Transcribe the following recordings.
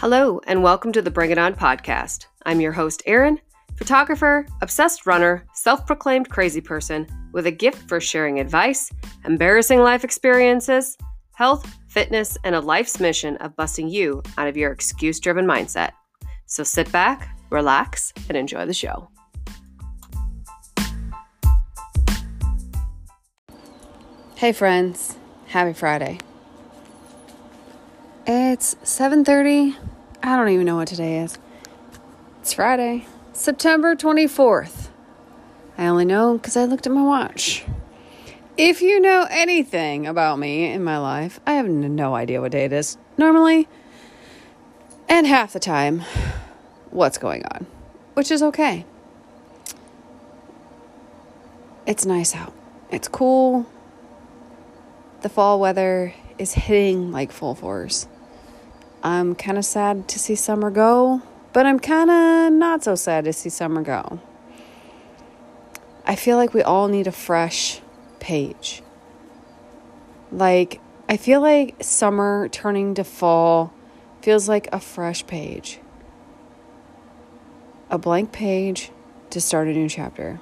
Hello, and welcome to the Bring It On podcast. I'm your host, Erin, photographer, obsessed runner, self proclaimed crazy person with a gift for sharing advice, embarrassing life experiences, health, fitness, and a life's mission of busting you out of your excuse driven mindset. So sit back, relax, and enjoy the show. Hey friends, happy Friday. It's 7:30. I don't even know what today is. It's Friday, September 24th. I only know cuz I looked at my watch. If you know anything about me in my life, I have no idea what day it is normally. And half the time what's going on, which is okay. It's nice out. It's cool the fall weather is hitting like full force. I'm kind of sad to see summer go, but I'm kind of not so sad to see summer go. I feel like we all need a fresh page. Like, I feel like summer turning to fall feels like a fresh page. A blank page to start a new chapter.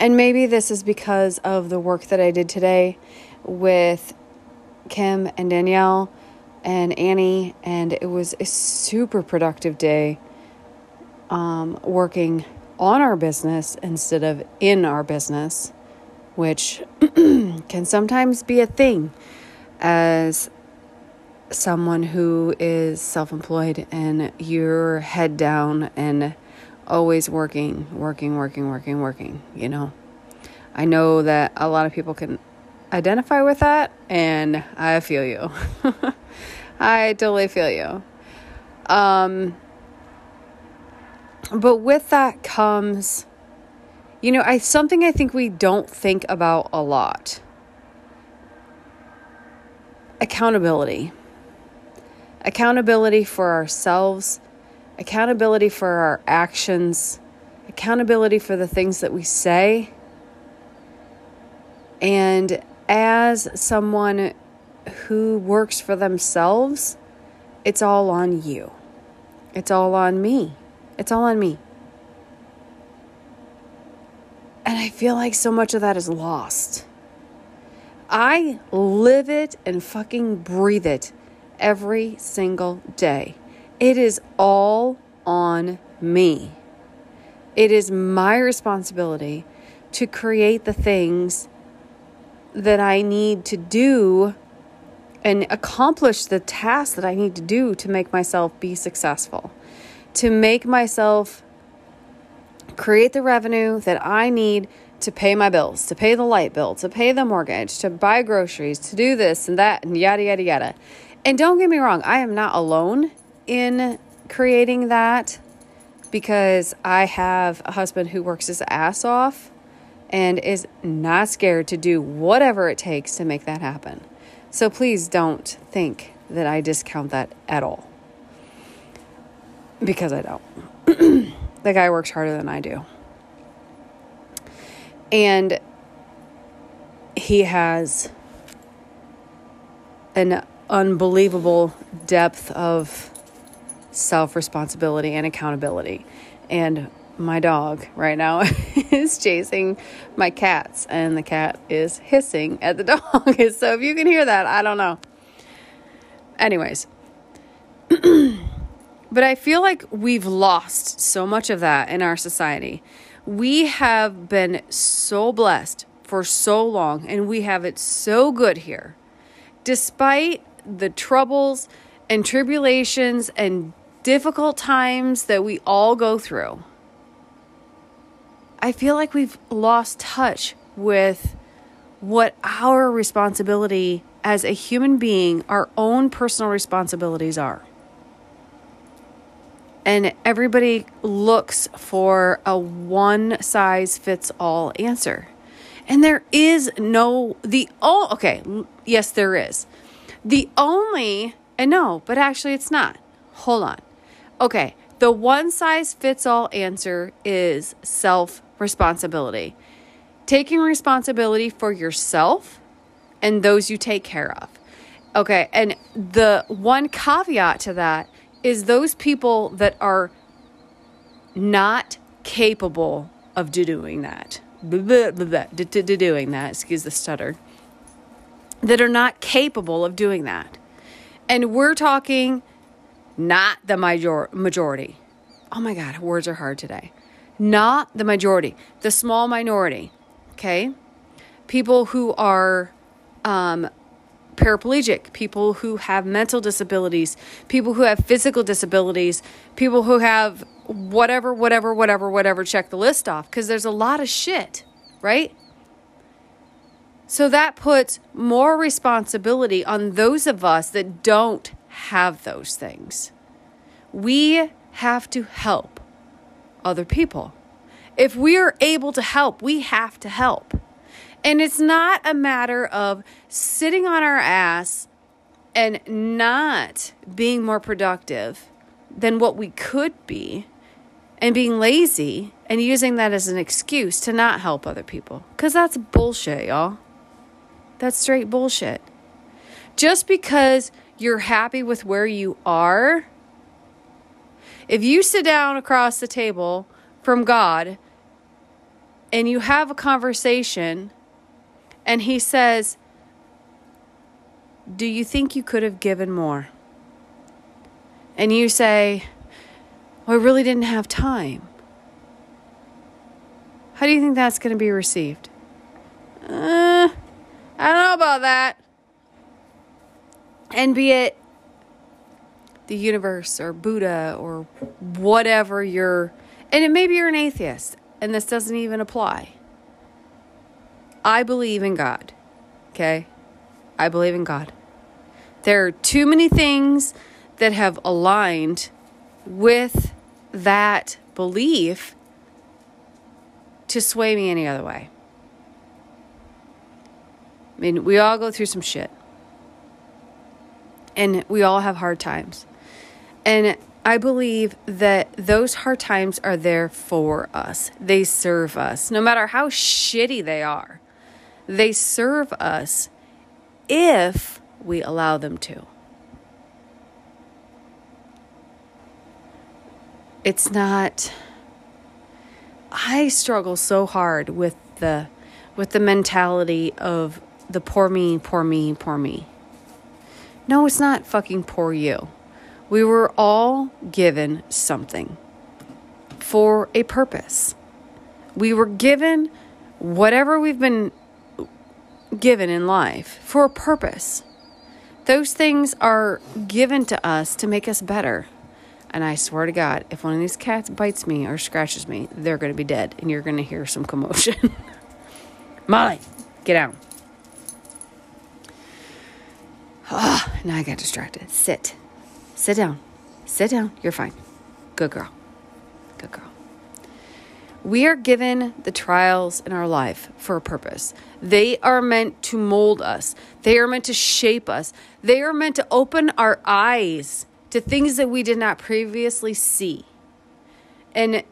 And maybe this is because of the work that I did today with Kim and Danielle and Annie, and it was a super productive day um, working on our business instead of in our business, which can sometimes be a thing as someone who is self employed and you're head down and always working, working, working, working, working, you know. I know that a lot of people can identify with that, and I feel you. I totally feel you. Um, but with that comes, you know, I something I think we don't think about a lot. Accountability. Accountability for ourselves accountability for our actions, accountability for the things that we say. And as someone who works for themselves, it's all on you. It's all on me. It's all on me. And I feel like so much of that is lost. I live it and fucking breathe it every single day. It is all on me. It is my responsibility to create the things that I need to do and accomplish the tasks that I need to do to make myself be successful, to make myself create the revenue that I need to pay my bills, to pay the light bill, to pay the mortgage, to buy groceries, to do this and that, and yada, yada, yada. And don't get me wrong, I am not alone in creating that because I have a husband who works his ass off and is not scared to do whatever it takes to make that happen. So please don't think that I discount that at all. Because I don't. the guy works harder than I do. And he has an unbelievable depth of self responsibility and accountability. And my dog right now is chasing my cats, and the cat is hissing at the dog. so if you can hear that, I don't know. Anyways, but I feel like we've lost so much of that in our society. We have been so blessed for so long, and we have it so good here. Despite the troubles and tribulations and difficult times that we all go through, I feel like we've lost touch with what our responsibility as a human being, our own personal responsibilities are. And everybody looks for a one size fits all answer. And there is no, the, oh, okay, yes, there is. The only, and no, but actually it's not. Hold on. Okay, the one size fits all answer is self responsibility. Taking responsibility for yourself and those you take care of. Okay. And the one caveat to that is those people that are not capable of doing that, doing that, excuse the stutter, that are not capable of doing that. And we're talking not the major- majority. Oh my God, words are hard today. Not the majority, the small minority, okay? People who are um, paraplegic, people who have mental disabilities, people who have physical disabilities, people who have whatever, whatever, whatever, whatever, check the list off because there's a lot of shit, right? So that puts more responsibility on those of us that don't have those things. We have to help other people. If we are able to help, we have to help. And it's not a matter of sitting on our ass and not being more productive than what we could be and being lazy and using that as an excuse to not help other people. Because that's bullshit, y'all. That's straight bullshit. Just because you're happy with where you are, if you sit down across the table from God and you have a conversation and He says, Do you think you could have given more? And you say, well, I really didn't have time. How do you think that's going to be received? Uh, I don't know about that. And be it the universe or Buddha or whatever you're, and it maybe you're an atheist and this doesn't even apply. I believe in God. Okay? I believe in God. There are too many things that have aligned with that belief to sway me any other way. I mean, we all go through some shit. And we all have hard times. And I believe that those hard times are there for us. They serve us, no matter how shitty they are. They serve us if we allow them to. it's not I struggle so hard with the with the mentality of the poor me, poor me, poor me. No, it's not fucking poor you. We were all given something for a purpose. We were given whatever we've been given in life for a purpose. Those things are given to us to make us better. And I swear to God, if one of these cats bites me or scratches me, they're going to be dead and you're going to hear some commotion. Molly, get out. Ah, oh, now I got distracted. Sit. Sit down. Sit down. You're fine. Good girl. Good girl. We are given the trials in our life for a purpose. They are meant to mold us, they are meant to shape us, they are meant to open our eyes to things that we did not previously see and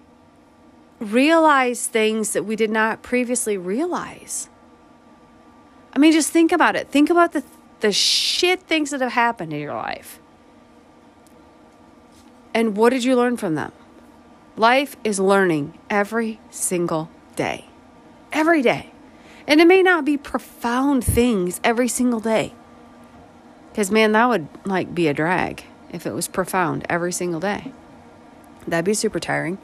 realize things that we did not previously realize. I mean, just think about it. Think about the, the shit things that have happened in your life. And what did you learn from them? Life is learning every single day. Every day. And it may not be profound things every single day. Because, man, that would like be a drag if it was profound every single day. That'd be super tiring.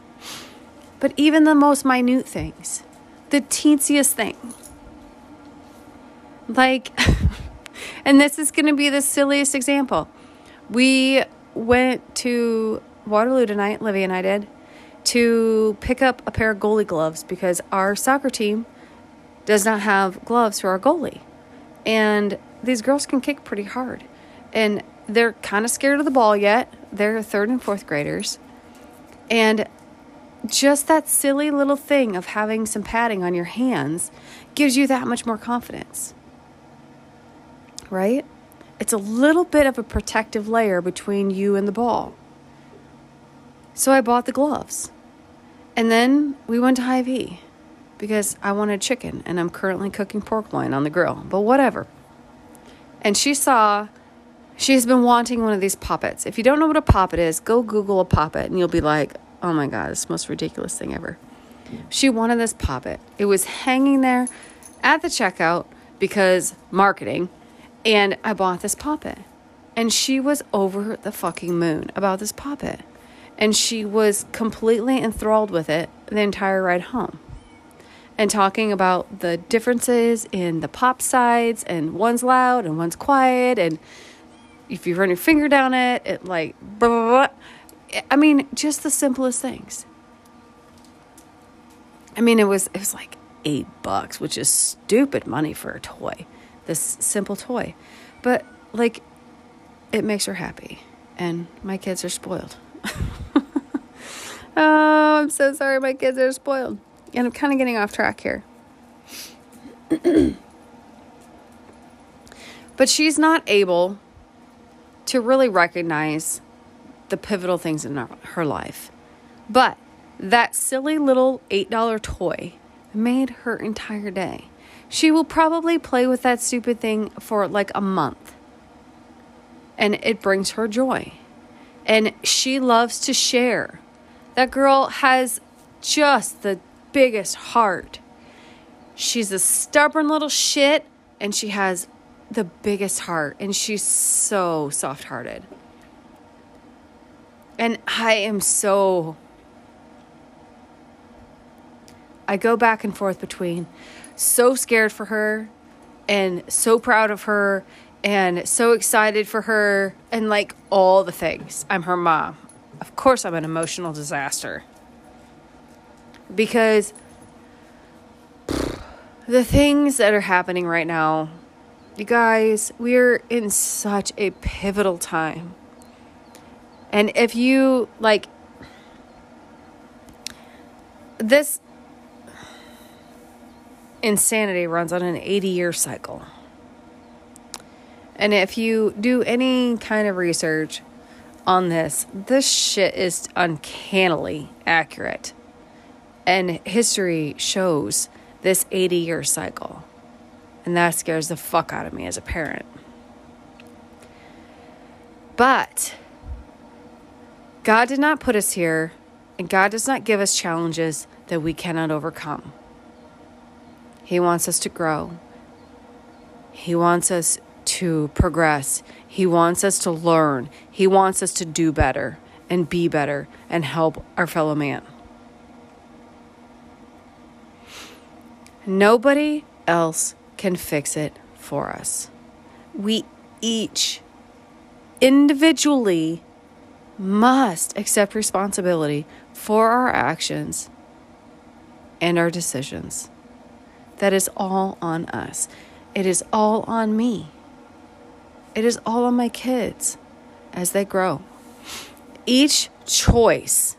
But even the most minute things, the teensiest thing, like, and this is going to be the silliest example. We went to Waterloo tonight, Livy and I did, to pick up a pair of goalie gloves because our soccer team does not have gloves for our goalie. And these girls can kick pretty hard. And they're kind of scared of the ball yet. They're third and fourth graders. And just that silly little thing of having some padding on your hands gives you that much more confidence. Right? It's a little bit of a protective layer between you and the ball. So I bought the gloves. And then we went to Hy-Vee because I wanted chicken and I'm currently cooking pork loin on the grill, but whatever. And she saw She's been wanting one of these poppets. If you don't know what a poppet is, go Google a poppet and you'll be like, oh my God, it's the most ridiculous thing ever. She wanted this poppet. It was hanging there at the checkout because marketing, and I bought this poppet. And she was over the fucking moon about this poppet. And she was completely enthralled with it the entire ride home. And talking about the differences in the pop sides, and one's loud and one's quiet, and if you run your finger down it, it like blah, blah, blah. I mean, just the simplest things. I mean, it was it was like eight bucks, which is stupid money for a toy, this simple toy, but like it makes her happy. And my kids are spoiled. oh, I'm so sorry. My kids are spoiled. And I'm kind of getting off track here. but she's not able to really recognize the pivotal things in her life. But that silly little $8 toy made her entire day. She will probably play with that stupid thing for like a month and it brings her joy. And she loves to share. That girl has just the biggest heart. She's a stubborn little shit and she has the biggest heart and she's so soft hearted. And I am so. I go back and forth between so scared for her and so proud of her and so excited for her and like all the things. I'm her mom. Of course, I'm an emotional disaster. Because the things that are happening right now, you guys, we're in such a pivotal time. And if you like this insanity runs on an 80 year cycle. And if you do any kind of research on this, this shit is uncannily accurate. And history shows this 80 year cycle. And that scares the fuck out of me as a parent. But God did not put us here, and God does not give us challenges that we cannot overcome. He wants us to grow. He wants us to progress. He wants us to learn. He wants us to do better and be better and help our fellow man. Nobody else can fix it for us. We each individually must accept responsibility for our actions and our decisions. That is all on us. It is all on me. It is all on my kids as they grow. Each choice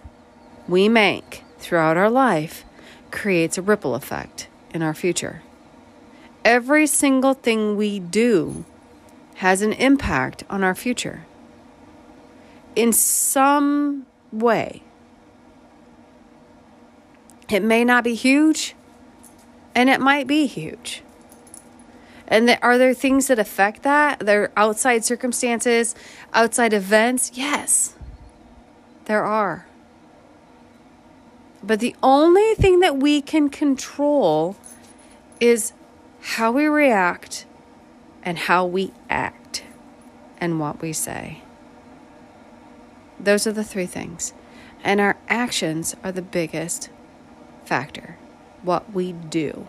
we make throughout our life creates a ripple effect in our future. Every single thing we do has an impact on our future in some way. It may not be huge, and it might be huge. And are there things that affect that? There are outside circumstances, outside events? Yes, there are. But the only thing that we can control is how we react and how we act and what we say. Those are the three things. And our actions are the biggest factor. What we do.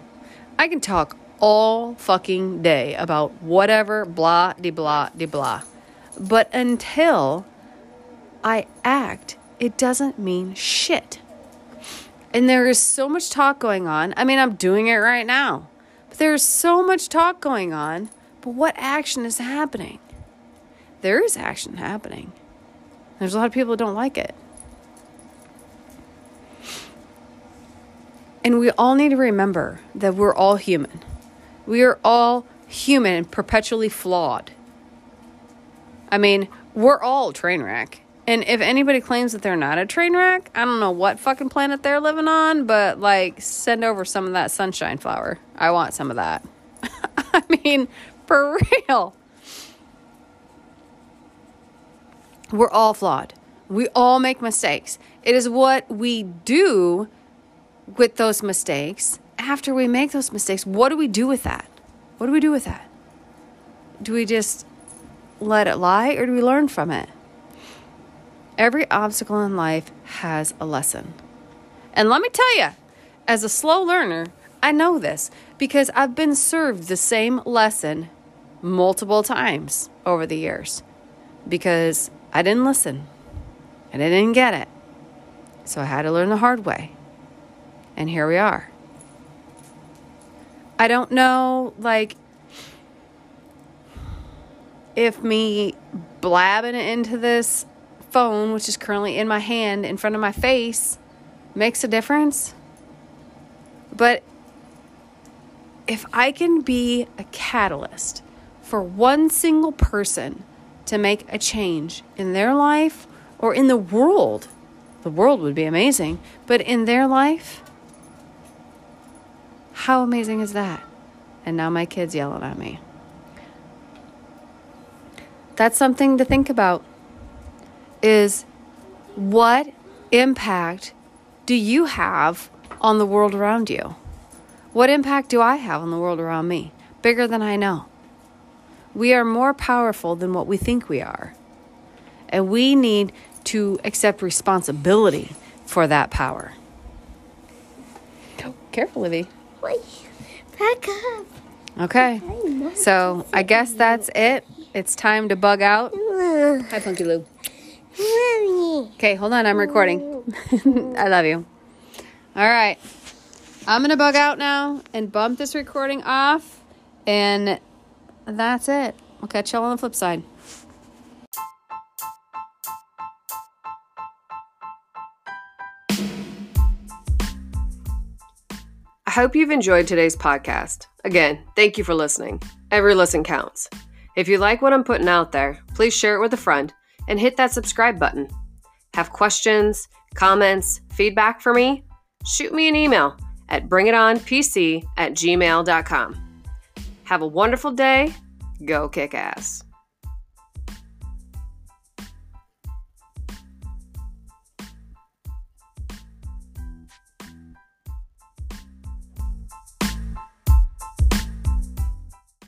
I can talk all fucking day about whatever, blah, de blah, de blah. But until I act, it doesn't mean shit. And there is so much talk going on. I mean, I'm doing it right now. But there's so much talk going on. But what action is happening? There is action happening. There's a lot of people that don't like it. And we all need to remember that we're all human. We are all human and perpetually flawed. I mean, we're all train wreck. And if anybody claims that they're not a train wreck, I don't know what fucking planet they're living on, but like send over some of that sunshine flower. I want some of that. I mean, for real. We're all flawed. We all make mistakes. It is what we do with those mistakes after we make those mistakes. What do we do with that? What do we do with that? Do we just let it lie or do we learn from it? Every obstacle in life has a lesson. And let me tell you, as a slow learner, I know this because I've been served the same lesson multiple times over the years because I didn't listen and I didn't get it. So I had to learn the hard way. And here we are. I don't know, like, if me blabbing into this phone, which is currently in my hand in front of my face, makes a difference. But if I can be a catalyst for one single person to make a change in their life or in the world, the world would be amazing, but in their life, how amazing is that? And now my kid's yelling at me. That's something to think about is what impact do you have on the world around you? What impact do I have on the world around me? Bigger than I know. We are more powerful than what we think we are. And we need to accept responsibility for that power. Careful, Livy. Wait, back up. Okay. So I guess that's it. It's time to bug out. Hi, Funky Lou. Okay, hold on. I'm recording. I love you. All right. I'm going to bug out now and bump this recording off. And that's it. I'll catch y'all on the flip side. I hope you've enjoyed today's podcast. Again, thank you for listening. Every listen counts. If you like what I'm putting out there, please share it with a friend and hit that subscribe button. Have questions, comments, feedback for me? Shoot me an email at bringitonpc at gmail.com. Have a wonderful day. Go kick ass.